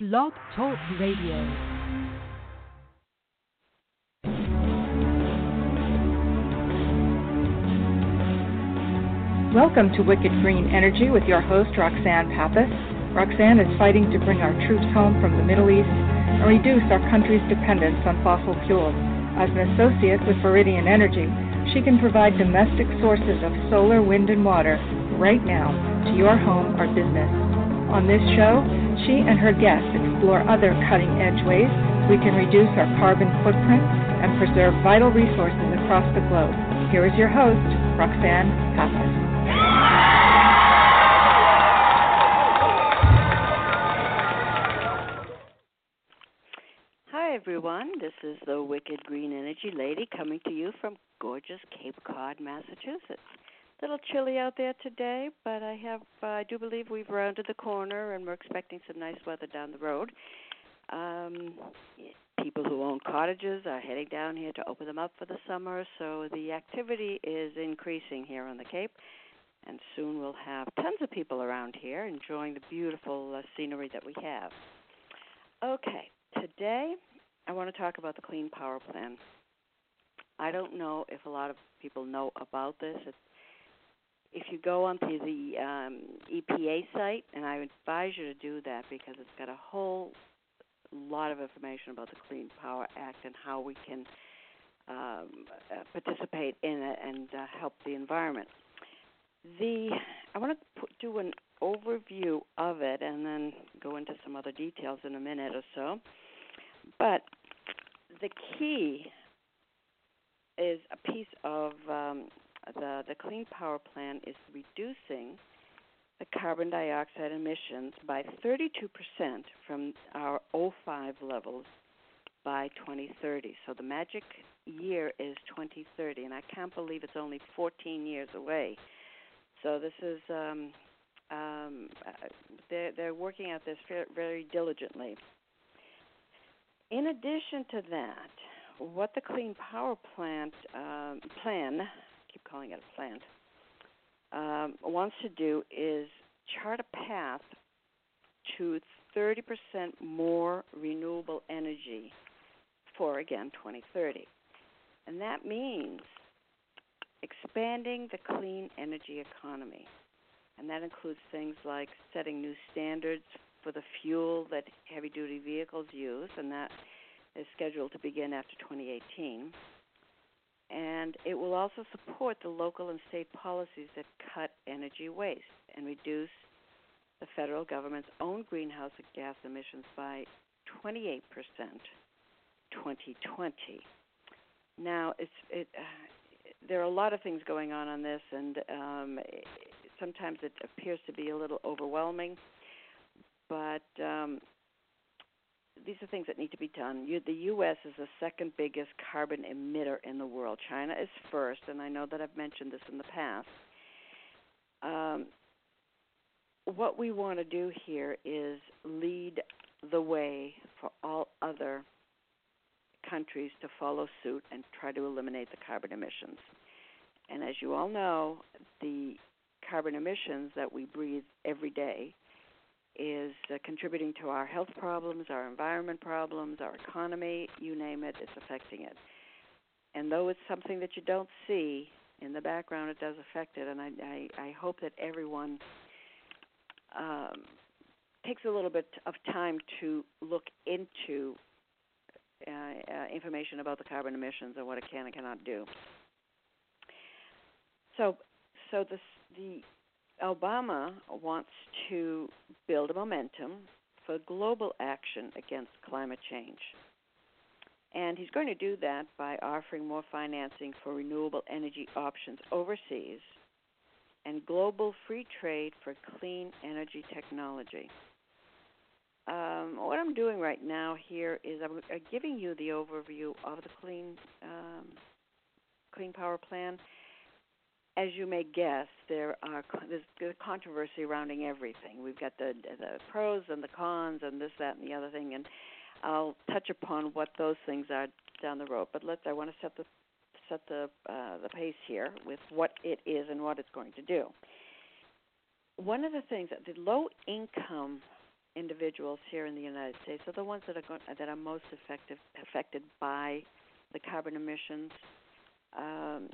Blog Talk Radio. Welcome to Wicked Green Energy with your host, Roxanne Pappas. Roxanne is fighting to bring our troops home from the Middle East and reduce our country's dependence on fossil fuels. As an associate with Viridian Energy, she can provide domestic sources of solar, wind, and water right now to your home or business. On this show, she and her guests explore other cutting edge ways we can reduce our carbon footprint and preserve vital resources across the globe. Here is your host, Roxanne Pappas. Hi, everyone. This is the Wicked Green Energy Lady coming to you from gorgeous Cape Cod, Massachusetts. Little chilly out there today, but I have uh, I do believe we've rounded the corner and we're expecting some nice weather down the road. Um, people who own cottages are heading down here to open them up for the summer, so the activity is increasing here on the Cape. And soon we'll have tons of people around here enjoying the beautiful uh, scenery that we have. Okay, today I want to talk about the Clean Power Plan. I don't know if a lot of people know about this. It's, if you go onto the um, EPA site, and I advise you to do that because it's got a whole lot of information about the Clean Power Act and how we can um, uh, participate in it and uh, help the environment. The I want to put, do an overview of it and then go into some other details in a minute or so. But the key is a piece of um, the the Clean Power Plan is reducing the carbon dioxide emissions by 32% from our 05 levels by 2030. So the magic year is 2030, and I can't believe it's only 14 years away. So this is um, um, uh, they're they're working at this very diligently. In addition to that, what the Clean Power Plant um, plan, calling it a plant, um, wants to do is chart a path to 30% more renewable energy for again 2030, and that means expanding the clean energy economy. And that includes things like setting new standards for the fuel that heavy duty vehicles use, and that is scheduled to begin after 2018. And it will also support the local and state policies that cut energy waste and reduce the federal government's own greenhouse gas emissions by 28% 2020. Now, it's it. Uh, there are a lot of things going on on this, and um, sometimes it appears to be a little overwhelming. But um, these are things that need to be done. You, the U.S. is the second biggest carbon emitter in the world. China is first, and I know that I've mentioned this in the past. Um, what we want to do here is lead the way for all other countries to follow suit and try to eliminate the carbon emissions. And as you all know, the carbon emissions that we breathe every day is uh, contributing to our health problems, our environment problems, our economy, you name it, it's affecting it. And though it's something that you don't see in the background, it does affect it. And I, I, I hope that everyone um, takes a little bit of time to look into uh, uh, information about the carbon emissions and what it can and cannot do. So, so the the Obama wants to build a momentum for global action against climate change. And he's going to do that by offering more financing for renewable energy options overseas and global free trade for clean energy technology. Um, what I'm doing right now here is I'm uh, giving you the overview of the clean um, clean power plan. As you may guess, there are there's controversy surrounding everything. We've got the the pros and the cons and this, that, and the other thing, and I'll touch upon what those things are down the road. But let's I want to set the set the uh, the pace here with what it is and what it's going to do. One of the things that the low income individuals here in the United States are the ones that are going, that are most affected affected by the carbon emissions, um,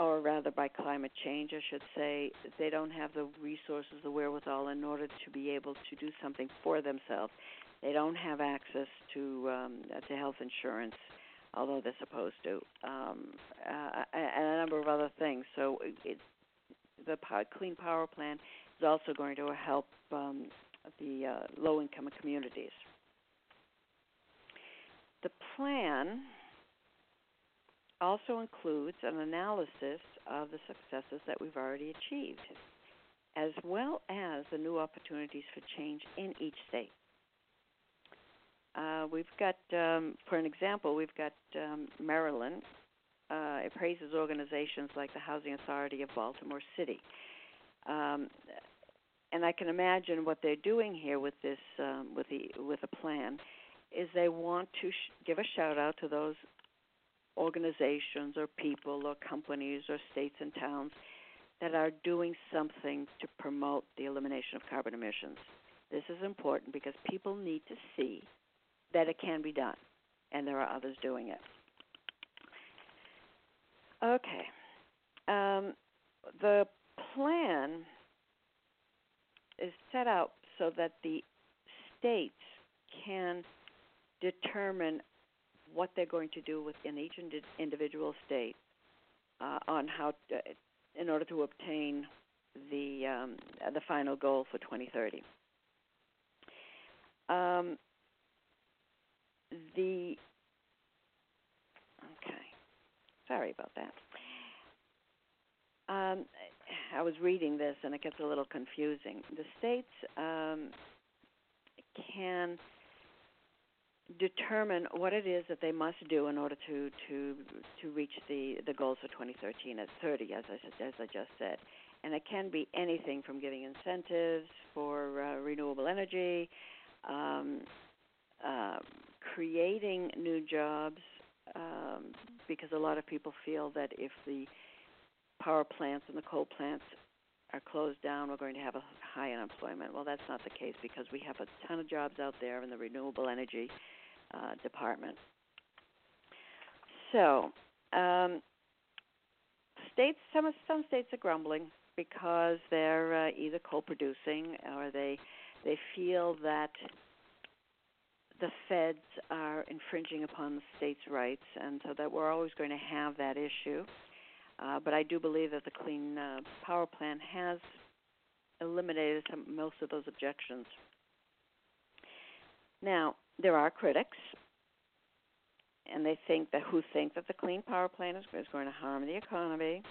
or rather by climate change, I should say. They don't have the resources, the wherewithal, in order to be able to do something for themselves. They don't have access to um, to health insurance, although they're supposed to, um, uh, and a number of other things. So it, the Clean Power Plan is also going to help um, the uh, low income communities. The plan also includes an analysis of the successes that we've already achieved, as well as the new opportunities for change in each state. Uh, we've got, um, for an example, we've got um, Maryland. Uh, it praises organizations like the Housing Authority of Baltimore City. Um, and I can imagine what they're doing here with this um, with the with the plan is they want to sh- give a shout out to those organizations or people or companies or states and towns that are doing something to promote the elimination of carbon emissions. This is important because people need to see that it can be done, and there are others doing it. Okay. Um, the plan is set out so that the states can determine what they're going to do within each individual state uh, on how to, in order to obtain the um, the final goal for 2030. Um, the okay, sorry about that. Um, I was reading this and it gets a little confusing. The states um, can determine what it is that they must do in order to to to reach the the goals for 2013 at 30, as I as I just said, and it can be anything from giving incentives for uh, renewable energy, um, uh, creating new jobs, um, because a lot of people feel that if the power plants and the coal plants are closed down, we're going to have a high unemployment. Well, that's not the case because we have a ton of jobs out there in the renewable energy uh, department. So, um, states some some states are grumbling because they're uh, either coal producing or they they feel that the feds are infringing upon the states' rights, and so that we're always going to have that issue. Uh, but I do believe that the Clean uh, Power Plan has eliminated some, most of those objections. Now, there are critics, and they think that who think that the Clean Power Plan is, is going to harm the economy,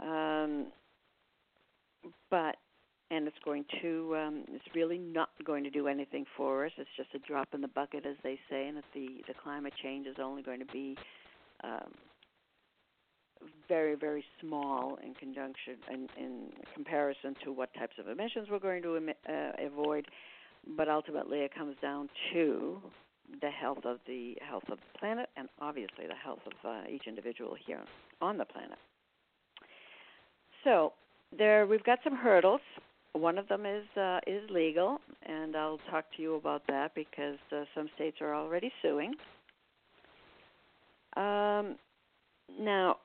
um, but and it's going to um, it's really not going to do anything for us. It's just a drop in the bucket, as they say, and that the the climate change is only going to be um, very, very small in conjunction in, in comparison to what types of emissions we're going to emit, uh, avoid. But ultimately, it comes down to the health of the health of the planet, and obviously the health of uh, each individual here on the planet. So there, we've got some hurdles. One of them is uh, is legal, and I'll talk to you about that because uh, some states are already suing. Um, now,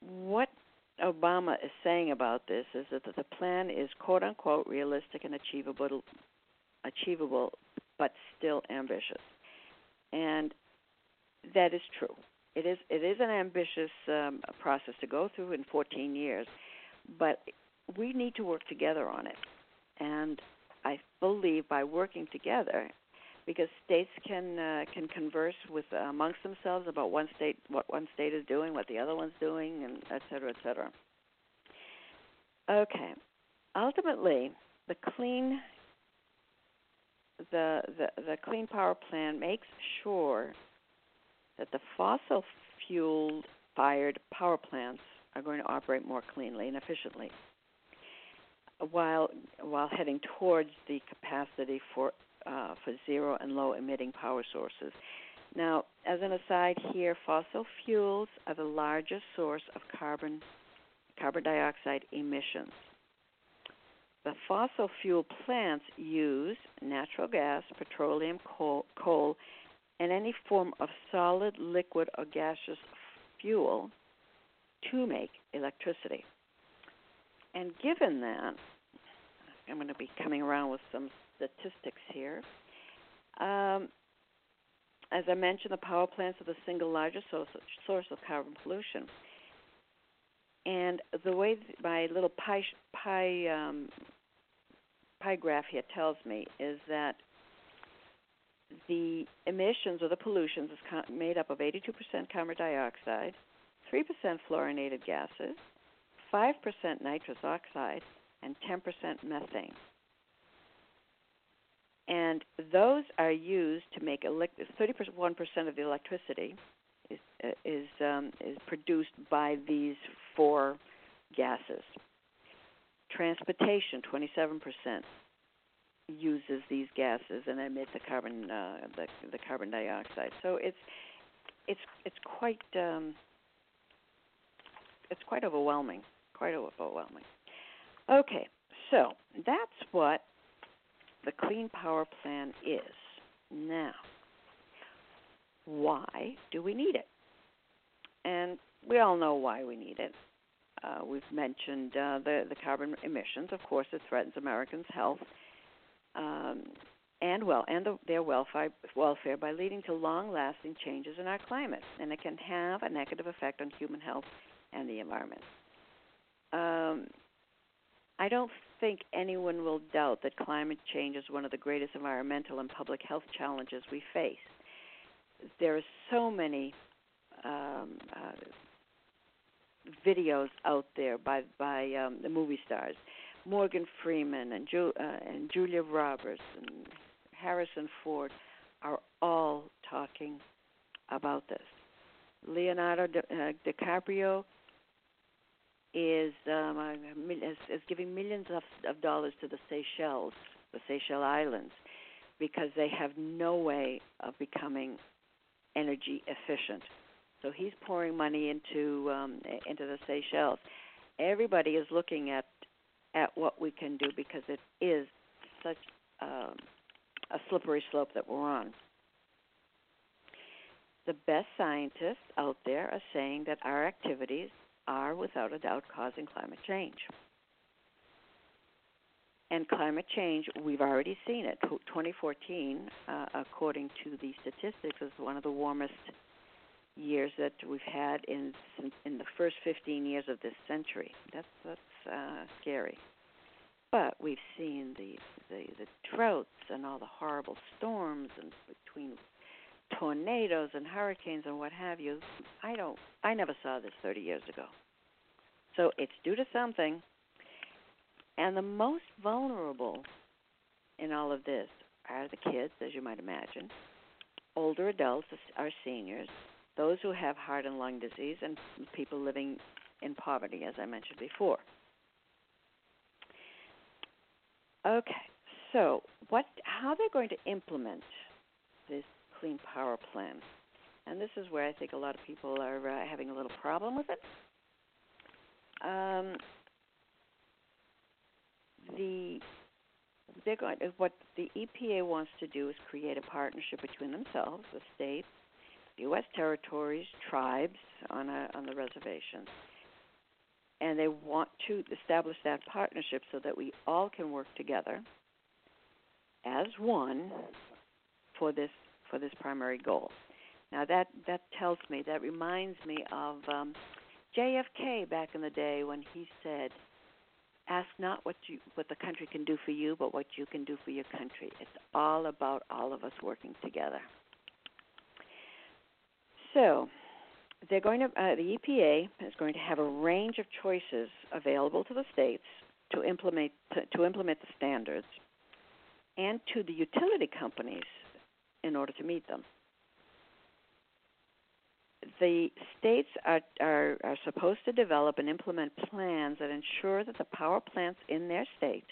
what Obama is saying about this is that the plan is quote unquote realistic and achievable achievable but still ambitious. And that is true. It is it is an ambitious um, process to go through in 14 years, but we need to work together on it. And I believe by working together, because states can uh, can converse with uh, amongst themselves about one state what one state is doing, what the other one's doing, and et cetera, et cetera. Okay. Ultimately, the clean the, the the Clean Power Plan makes sure that the fossil fuel fired power plants are going to operate more cleanly and efficiently while while heading towards the capacity for uh, for zero and low emitting power sources. Now, as an aside here, fossil fuels are the largest source of carbon carbon dioxide emissions. The fossil fuel plants use natural gas, petroleum, coal, coal and any form of solid, liquid, or gaseous fuel to make electricity. And given that, I'm going to be coming around with some statistics here. Um, as I mentioned, the power plants are the single largest source, source of carbon pollution. And the way my little pie, pie, um, pie graph here tells me is that the emissions or the pollutions is made up of 82% carbon dioxide, 3% fluorinated gases, 5% nitrous oxide, and 10% methane. And those are used to make elect- 31% of the electricity is is um, is produced by these four gases. Transportation, 27% uses these gases and emit the carbon uh, the, the carbon dioxide. So it's it's it's quite um, it's quite overwhelming, quite overwhelming. Okay, so that's what the Clean Power Plan is. Now, why do we need it? And we all know why we need it. Uh, we've mentioned uh, the the carbon emissions. Of course, it threatens Americans' health um, and well and the, their welfare welfare by leading to long-lasting changes in our climate, and it can have a negative effect on human health and the environment. Um, I don't think anyone will doubt that climate change is one of the greatest environmental and public health challenges we face. There are so many um, uh, videos out there by by um, the movie stars, Morgan Freeman and, Ju- uh, and Julia Roberts and Harrison Ford are all talking about this. Leonardo Di- uh, DiCaprio is, um, is is giving millions of, of dollars to the Seychelles, the Seychelles Islands, because they have no way of becoming energy efficient. So he's pouring money into um, into the Seychelles. Everybody is looking at at what we can do because it is such um, a slippery slope that we're on. The best scientists out there are saying that our activities are without a doubt causing climate change. And climate change, we've already seen it. 2014, uh, according to the statistics, is one of the warmest years that we've had in in the first 15 years of this century. That's that's uh, scary. But we've seen the, the the droughts and all the horrible storms and between tornadoes and hurricanes and what have you. I don't I never saw this 30 years ago. So it's due to something. And the most vulnerable in all of this are the kids, as you might imagine. Older adults are seniors, those who have heart and lung disease, and people living in poverty, as I mentioned before. Okay, so what? How they're going to implement this clean power plan? And this is where I think a lot of people are uh, having a little problem with it. Um, the they're going what the EPA wants to do is create a partnership between themselves, the states, U.S. territories, tribes on a, on the reservation, and they want to establish that partnership so that we all can work together as one for this for this primary goal. Now that that tells me that reminds me of um, JFK back in the day when he said, "Ask not what you what the country can do for you, but what you can do for your country." It's all about all of us working together. So, they're going to uh, the EPA is going to have a range of choices available to the states to implement to, to implement the standards. and to the utility companies in order to meet them. The states are, are, are supposed to develop and implement plans that ensure that the power plants in their state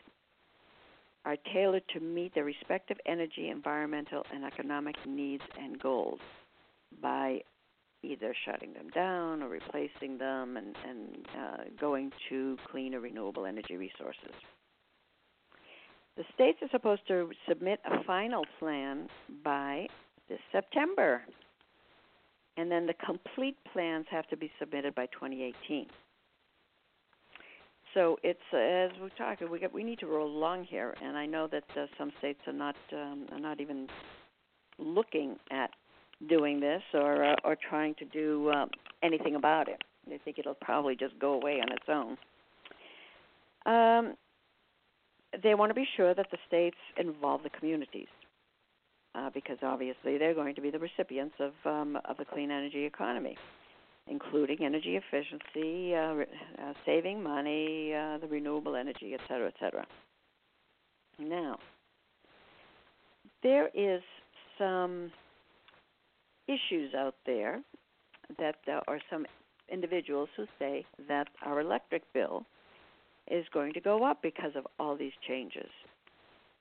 are tailored to meet their respective energy, environmental, and economic needs and goals by either shutting them down or replacing them and, and uh, going to cleaner renewable energy resources. The states are supposed to submit a final plan by this September, and then the complete plans have to be submitted by 2018. So it's as we're talking, we got, we need to roll along here, and I know that uh, some states are not um, are not even looking at doing this or uh, or trying to do um, anything about it. They think it'll probably just go away on its own. Um, they want to be sure that the states involve the communities, uh, because obviously they're going to be the recipients of um, of the clean energy economy, including energy efficiency, uh, uh, saving money, uh, the renewable energy, et cetera, et cetera. Now, there is some issues out there that uh, are some individuals who say that our electric bill is going to go up because of all these changes.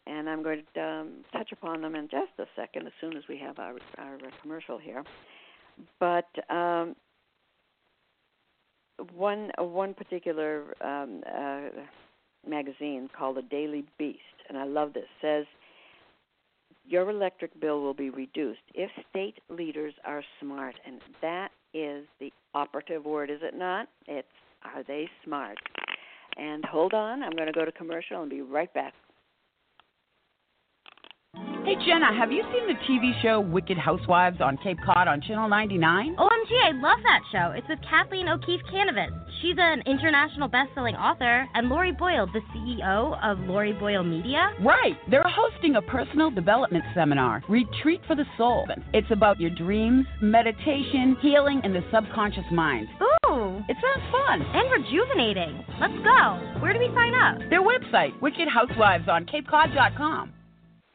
And I'm going to um, touch upon them in just a second as soon as we have our, our commercial here. But um, one one particular um, uh, magazine called the Daily Beast, and I love this, says your electric bill will be reduced if state leaders are smart. And that is the operative word, is it not? It's are they smart? And hold on, I'm going to go to commercial and be right back. Hey Jenna, have you seen the TV show Wicked Housewives on Cape Cod on Channel 99? OMG, I love that show. It's with Kathleen O'Keefe Kanavos. She's an international best-selling author, and Lori Boyle, the CEO of Lori Boyle Media. Right. They're hosting a personal development seminar, Retreat for the Soul. It's about your dreams, meditation, healing, and the subconscious mind. Ooh. It sounds fun. And rejuvenating. Let's go. Where do we sign up? Their website, Wicked Housewives on CapeCod.com.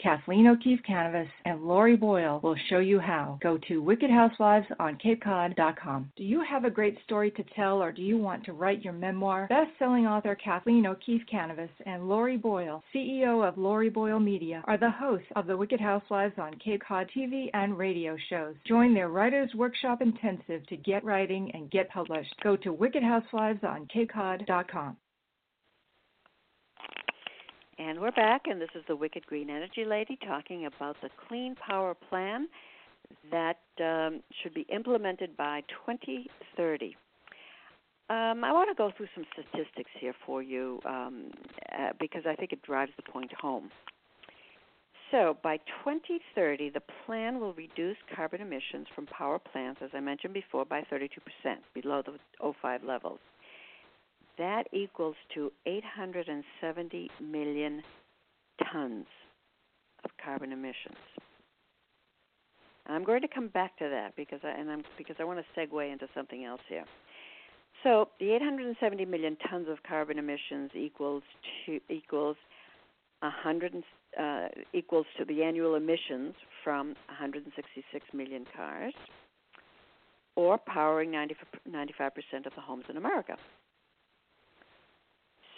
Kathleen O'Keefe Kanavos and Lori Boyle will show you how. Go to wickedhousewivesonCapeCod.com. Do you have a great story to tell or do you want to write your memoir? Best-selling author Kathleen O'Keefe Kanavos and Lori Boyle, CEO of Lori Boyle Media, are the hosts of the Wicked Housewives on Cape Cod TV and radio shows. Join their Writers Workshop Intensive to get writing and get published. Go to wickedhousewivesonCapeCod.com. And we're back, and this is the Wicked Green Energy Lady talking about the Clean Power Plan that um, should be implemented by 2030. Um, I want to go through some statistics here for you um, uh, because I think it drives the point home. So, by 2030, the plan will reduce carbon emissions from power plants, as I mentioned before, by 32% below the 05 levels that equals to 870 million tons of carbon emissions. I'm going to come back to that because I, and I'm because I want to segue into something else here. So the 870 million tons of carbon emissions equals to equals 100 uh, equals to the annual emissions from 166 million cars, or powering 90, 95% of the homes in America.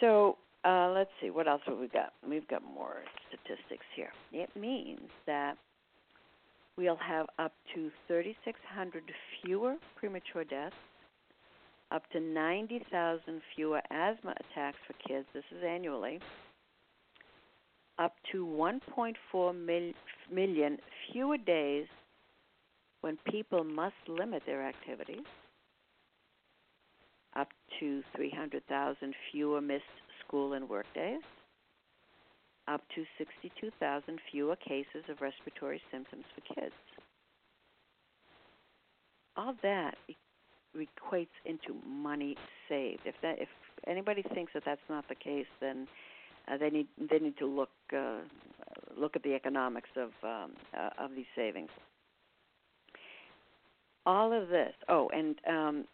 So uh, let's see, what else have we got? We've got more statistics here. It means that we'll have up to 3,600 fewer premature deaths, up to 90,000 fewer asthma attacks for kids. This is annually. Up to 1.4 mil- million fewer days when people must limit their activities up to 300,000 fewer missed school and work days, up to 62,000 fewer cases of respiratory symptoms for kids. All that equates into money saved. If that, if anybody thinks that that's not the case, then uh, they need they need to look uh, look at the economics of um, uh, of these savings. All of this. Oh, and um,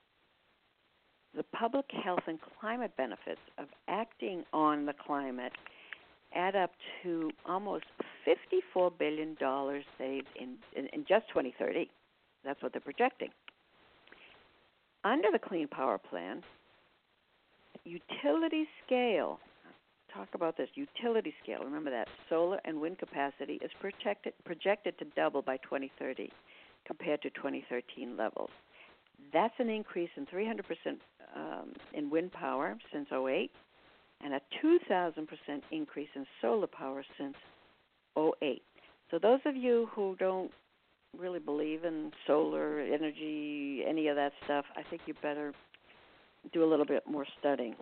the public health and climate benefits of acting on the climate add up to almost $54 billion saved in, in, in just 2030. That's what they're projecting. Under the Clean Power Plan, utility scale, talk about this utility scale, remember that solar and wind capacity is projected, projected to double by 2030 compared to 2013 levels. That's an increase in 300% um, in wind power since 08 and a 2,000% increase in solar power since 08. So, those of you who don't really believe in solar energy, any of that stuff, I think you better do a little bit more studying.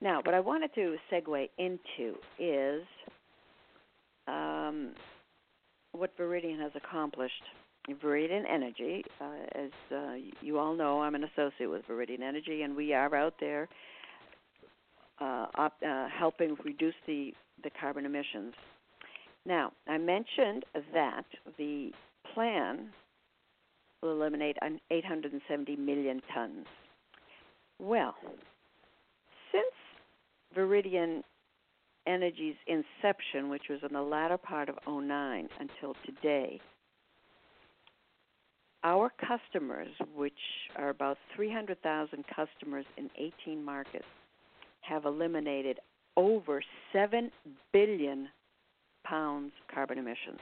Now, what I wanted to segue into is um, what Viridian has accomplished. Viridian Energy, uh, as uh, you all know, I'm an associate with Viridian Energy, and we are out there uh, op- uh, helping reduce the, the carbon emissions. Now, I mentioned that the plan will eliminate 870 million tons. Well, since Viridian Energy's inception, which was in the latter part of 09 until today, our customers, which are about 300,000 customers in 18 markets, have eliminated over 7 billion pounds carbon emissions.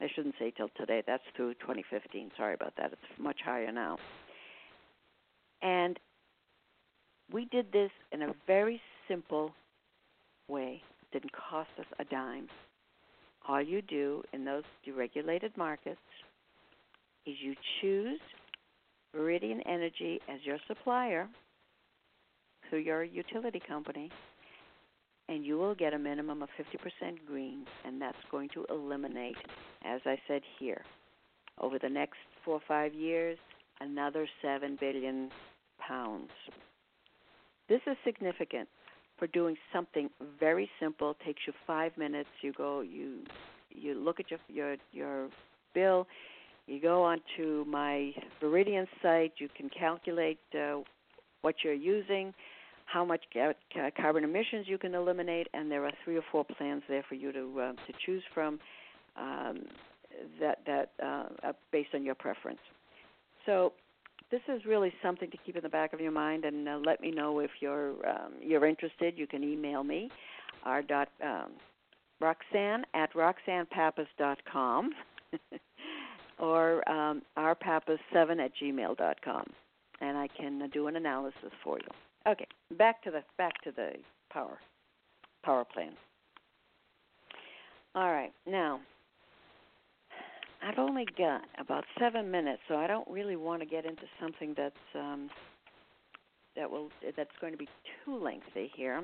I shouldn't say till today, that's through 2015. Sorry about that. It's much higher now. And we did this in a very simple way. It didn't cost us a dime. All you do in those deregulated markets is you choose Viridian Energy as your supplier through your utility company, and you will get a minimum of 50% green, and that's going to eliminate, as I said here, over the next four or five years, another 7 billion pounds. This is significant for doing something very simple. It takes you five minutes. You go, you you look at your your your bill. You go onto my Viridian site. You can calculate uh, what you're using how much carbon emissions you can eliminate, and there are three or four plans there for you to uh, to choose from um, that that uh, based on your preference. So this is really something to keep in the back of your mind, and uh, let me know if you're um, you're interested. You can email me, r dot um, Roxanne at roxannepappas.com or um, rpappas7 at gmail.com, and I can do an analysis for you. Okay, back to the back to the power power plan. All right, now I've only got about seven minutes, so I don't really want to get into something that's um, that will that's going to be too lengthy here.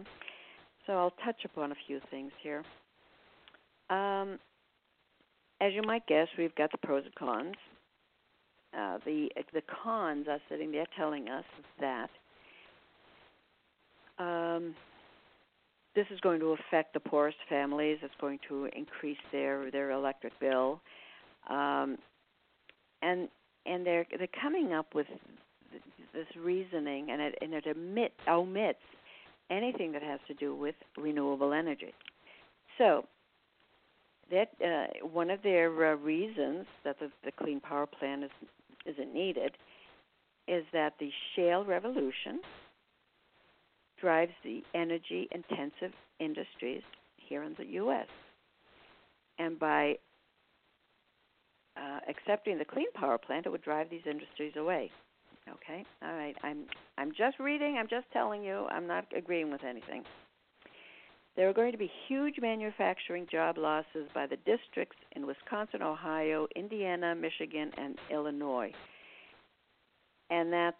So I'll touch upon a few things here. Um, as you might guess, we've got the pros and cons. Uh, the the cons are sitting there telling us that um, this is going to affect the poorest families. It's going to increase their their electric bill, um, and and they're they're coming up with this reasoning, and it and it omit, omits anything that has to do with renewable energy. So that uh, one of their uh, reasons that the, the Clean Power Plan is isn't needed is that the shale revolution drives the energy intensive industries here in the U.S. And by uh, accepting the Clean Power Plant, it would drive these industries away. Okay, all right. I'm I'm just reading. I'm just telling you. I'm not agreeing with anything. There are going to be huge manufacturing job losses by the districts in Wisconsin, Ohio, Indiana, Michigan, and Illinois, and that's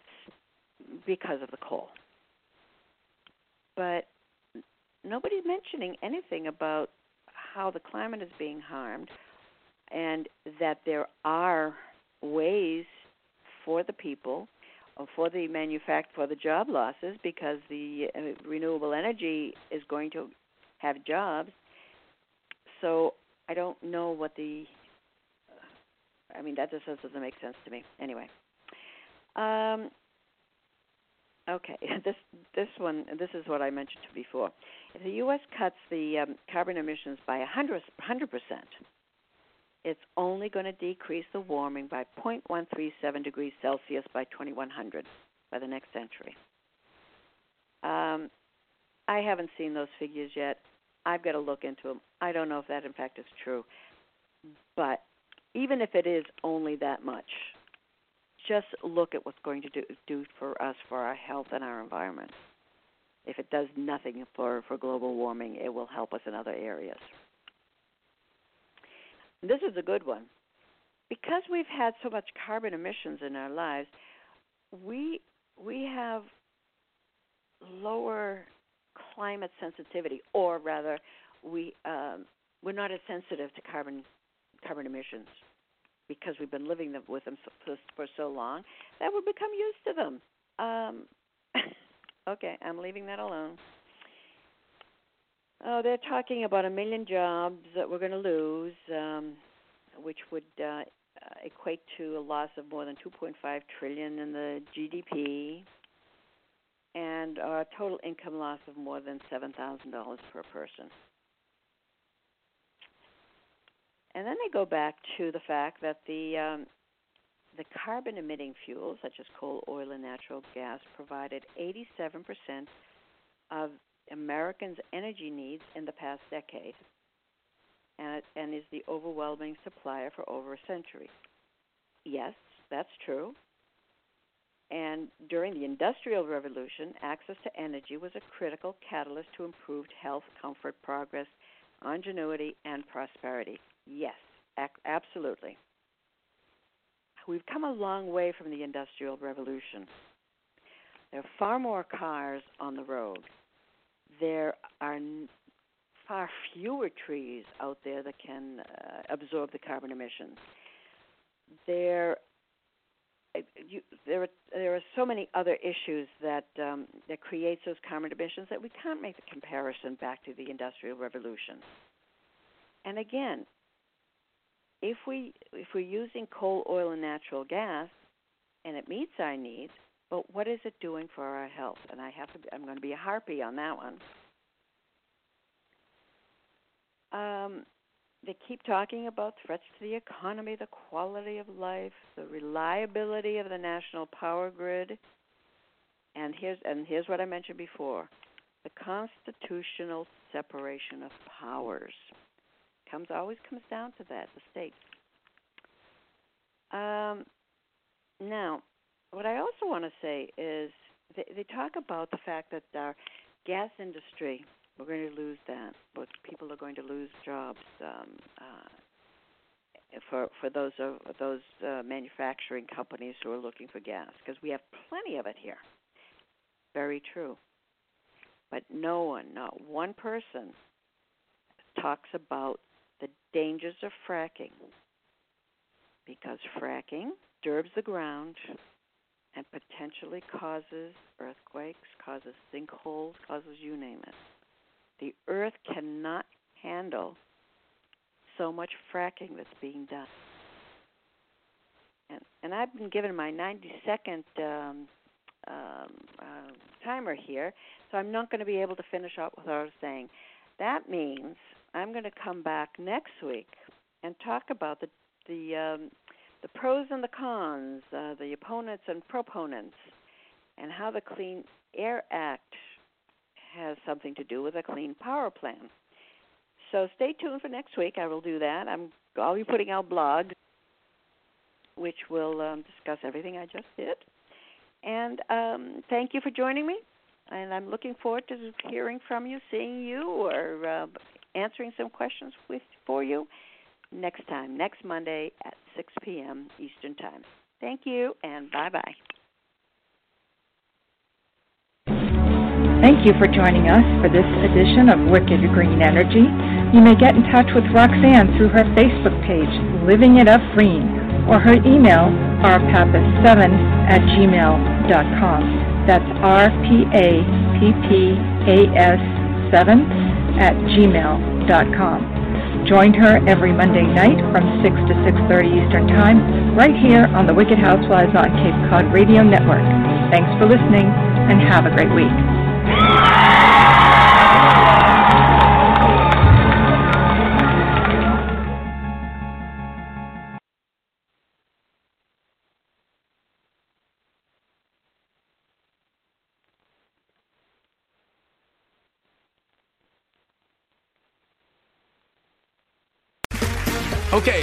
because of the coal but nobody's mentioning anything about how the climate is being harmed and that there are ways for the people for the manufact for the job losses because the uh, renewable energy is going to have jobs so I don't know what the. I mean, that just doesn't make sense to me. Anyway. Um, okay, this this one this is what I mentioned before. If the U.S. cuts the um, carbon emissions by 100 percent, it's only going to decrease the warming by 0.137 degrees Celsius by 2100 by the next century. Um, I haven't seen those figures yet. I've got to look into them. I don't know if that, in fact, is true. But even if it is only that much, just look at what's going to do, do for us for our health and our environment. If it does nothing for, for global warming, it will help us in other areas. This is a good one. Because we've had so much carbon emissions in our lives, we we have lower climate sensitivity, or rather, we um, we're not as sensitive to carbon carbon emissions because we've been living them, with them for, for so long that we become used to them. Um, okay, I'm leaving that alone. Oh, they're talking about a million jobs that we're going to lose, um, which would uh, equate to a loss of more than 2.5 trillion in the GDP, and a total income loss of more than $7,000 per person. And then they go back to the fact that the um, the carbon emitting fuels such as coal, oil, and natural gas provided 87% of Americans' energy needs in the past decade, and, and is the overwhelming supplier for over a century. Yes, that's true. And during the Industrial Revolution, access to energy was a critical catalyst to improved health, comfort, progress, ingenuity, and prosperity. Yes, ac- absolutely. We've come a long way from the Industrial Revolution. There are far more cars on the road. There are far fewer trees out there that can uh, absorb the carbon emissions. There you, there are there are so many other issues that um, that creates those carbon emissions that we can't make the comparison back to the industrial revolution. And again, if we if we're using coal, oil, and natural gas, and it meets our needs, but what is it doing for our health? And I have to I'm going to be a harpy on that one. Um, they keep talking about threats to the economy, the quality of life, the reliability of the national power grid, and here's and here's what I mentioned before: the constitutional separation of powers. Comes always comes down to that, the states. Um, now, what I also want to say is they, they talk about the fact that our gas industry we're going to lose that. But people are going to lose jobs um, uh, for for those uh, those uh, manufacturing companies who are looking for gas because we have plenty of it here. Very true. But no one, not one person, talks about the dangers of fracking because fracking disturbs the ground and potentially causes earthquakes, causes sinkholes, causes you name it. The earth cannot handle so much fracking that's being done. And, and I've been given my 90 second um, um, uh, timer here, so I'm not going to be able to finish up what I was saying. That means I'm going to come back next week and talk about the the um, the pros and the cons, uh, the opponents and proponents, and how the Clean Air Act has something to do with a clean power plan. So stay tuned for next week. I will do that. I'm I'll be putting out blogs, which will um, discuss everything I just did. And um, thank you for joining me. And I'm looking forward to hearing from you, seeing you, or uh, answering some questions with for you next time, next Monday at 6 p.m. Eastern Time. Thank you, and bye bye. Thank you for joining us for this edition of Wicked Green Energy. You may get in touch with Roxanne through her Facebook page, Living It Up Green, or her email, rpappas7 at gmail.com. That's R-P-A-P-P-A-S 7 at gmail.com. Join her every Monday night from 6 to 6.30 Eastern Time, right here on the Wicked Housewives on Cape Cod Radio Network. Thanks for listening, and have a great week.